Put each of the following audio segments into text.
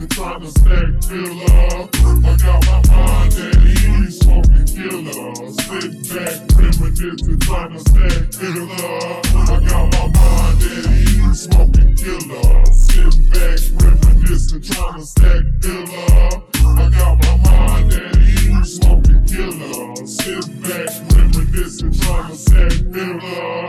the time to stack filler. I got my mind at ease, smoking killer. Sit back, reminiscing, trying to stack filler. I got my mind at ease, smoking killer. Sit back, reminiscing, trying to stack filler. I got my mind at ease, smoking killer. Sit back, reminiscing, trying to stack filler.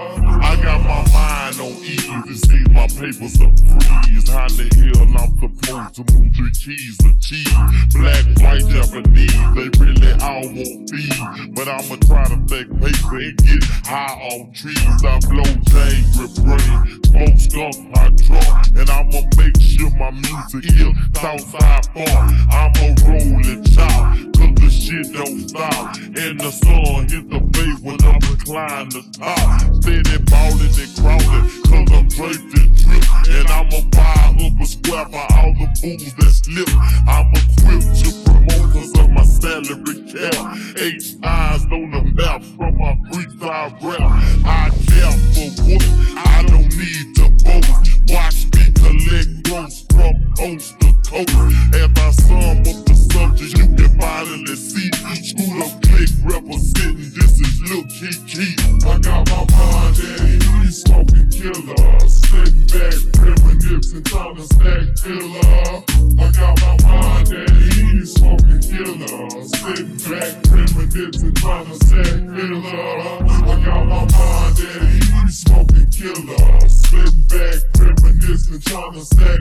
Papers are freeze. How the hell I'm supposed to move three keys of cheese? Black, white, Japanese, they really all want feed. But I'ma try to stack paper and get high off trees. I blow chain, grip brain, smoke skunk, I drunk. And I'ma make sure my music is Southside far. I'ma roll and chop, cause the shit don't stop. And the sun hit the face when I'm reclined the ah, top. Steady ballin' and crawling, cause I'm draped in drip. And I'ma buy up a square for all the fools that slip. I'm equipped to promote cause of my salary cap. Eight eyes on the map from my freestyle rap. I care for what I don't need killer. Sitting back, reminiscing, to stack killer. I got my mind at ease, smoking killer. Sitting back, trying to stack killer. I got my mind at ease, smoking killer. Sitting back, trying to stack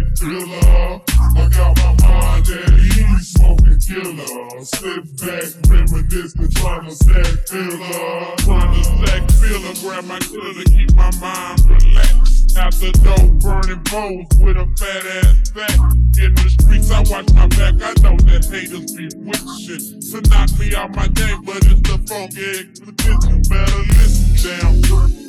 trying to stack filler. Trying to stack filler, grab my killer to keep my mind relaxed. The door, burning bowls with a fat ass back. In the streets, I watch my back. I know that haters be wishing to knock me out my game, but it's the funky expedition. Better listen down.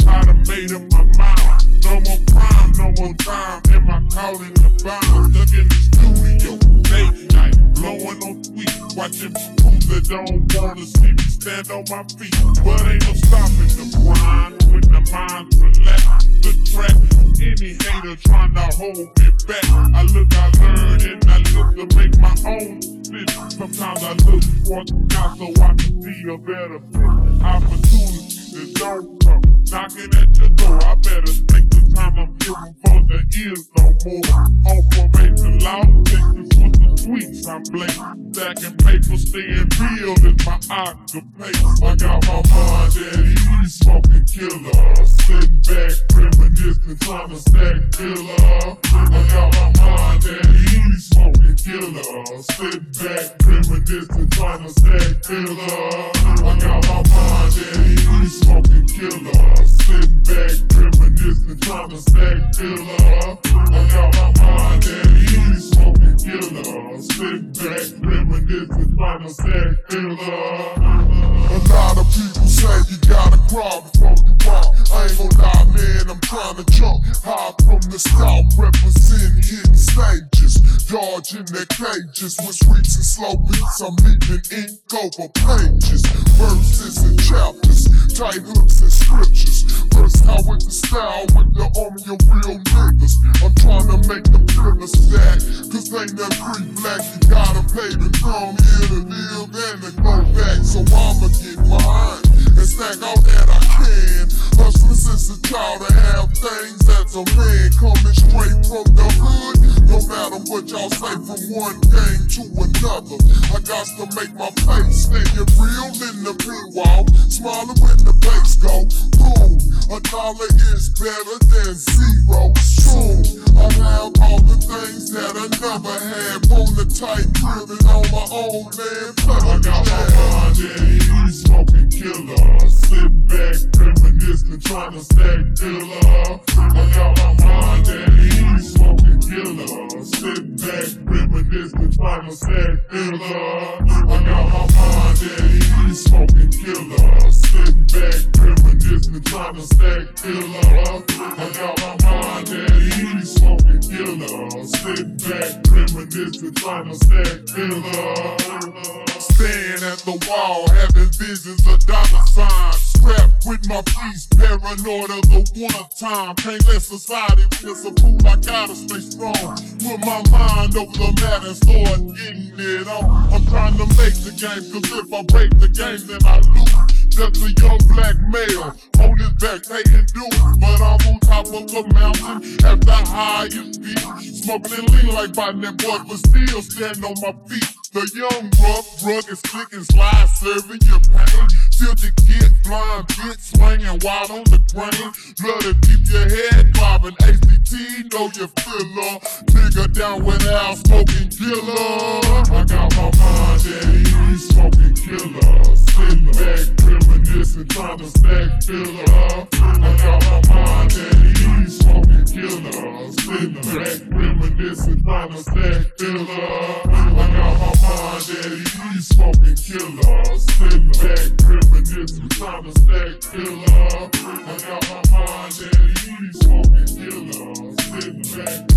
I done made up my mind. No more crime, no more time. Am I calling the bomb? Stuck in the studio, late night, blowing on tweet, watching fools that don't wanna see me stand on my feet. But ain't no stopping the grind when the mind's relaxed. The track, any hater trying to hold me back. I look, I learn, and I look to make my own spit. Sometimes I look for the God so I can see a better fit. Opportunities don't come knocking at your door. I better take the time I'm here for the ears no more. On probation, loud with the tweets I'm blank. Stacking paper, staying real is my occupation. I got my mind at ease, smoking killer. Sitting back, reminiscing, trying to stack killer. I got my mind at ease, smoking killer. Sitting back, reminiscing, trying to stack killer. I got my mind at ease, smoking killer. Sitting back, reminiscing, trying to stack killer. I gon' lie, man, I'm trying to jump high from the start, representing hidden stages. Dodging their cages with sweets and slow beats. I'm leaving ink over pages, verses and chapters, tight hooks and scriptures. Versatile with the style, with the army of real niggas. I'm trying to make the pillar stack, cause ain't that free black. You gotta pay to come here to live and to go back. So I'ma To make my face staying real in the wall. Smiling when the bass go boom. A dollar is better than zero. Soon I have all the things that I never had. On the tight on my own land. I got my mind at ease, smoking killer. Sit back, reminiscing, trying to stack killer. I got my mind at ease, smoking killer. Sit back, reminiscing, to stack killer. I got my mind at ease, smoking killer. Sit back, reminiscing, trying stack killer. I got my mind at ease, smoking killer. Sit back, reminiscing, trying stack killer. Staring at the wall, having visions of dollar signs. With my peace, paranoid of the one time. Let society miss a fool. I gotta stay strong. Put my mind over the mat and start getting it on. I'm trying to make the game, cause if I break the game, then I lose. Just a young black male, hold his back, paying dues. But I'm on top of the mountain at the highest peak. Smoking lean like by that boy, but still stand on my feet. The young rough, rugged, slick and slide, serving your pain. Tilted kid, blind, get swinging wild on the grain. Blood to keep your head bobbing, ACT, know you feel her. Nigga down with Al smoking killer. I got my mind daddy, he smoking killer and trying to stack filler. I got my mind at ease, smoking killer. Sitting back, reminiscing, trying to stack filler. I got my mind at ease, smoking killer. Sitting back, reminiscing, trying to stack filler. I got my mind at ease, smoking killer. Sitting back.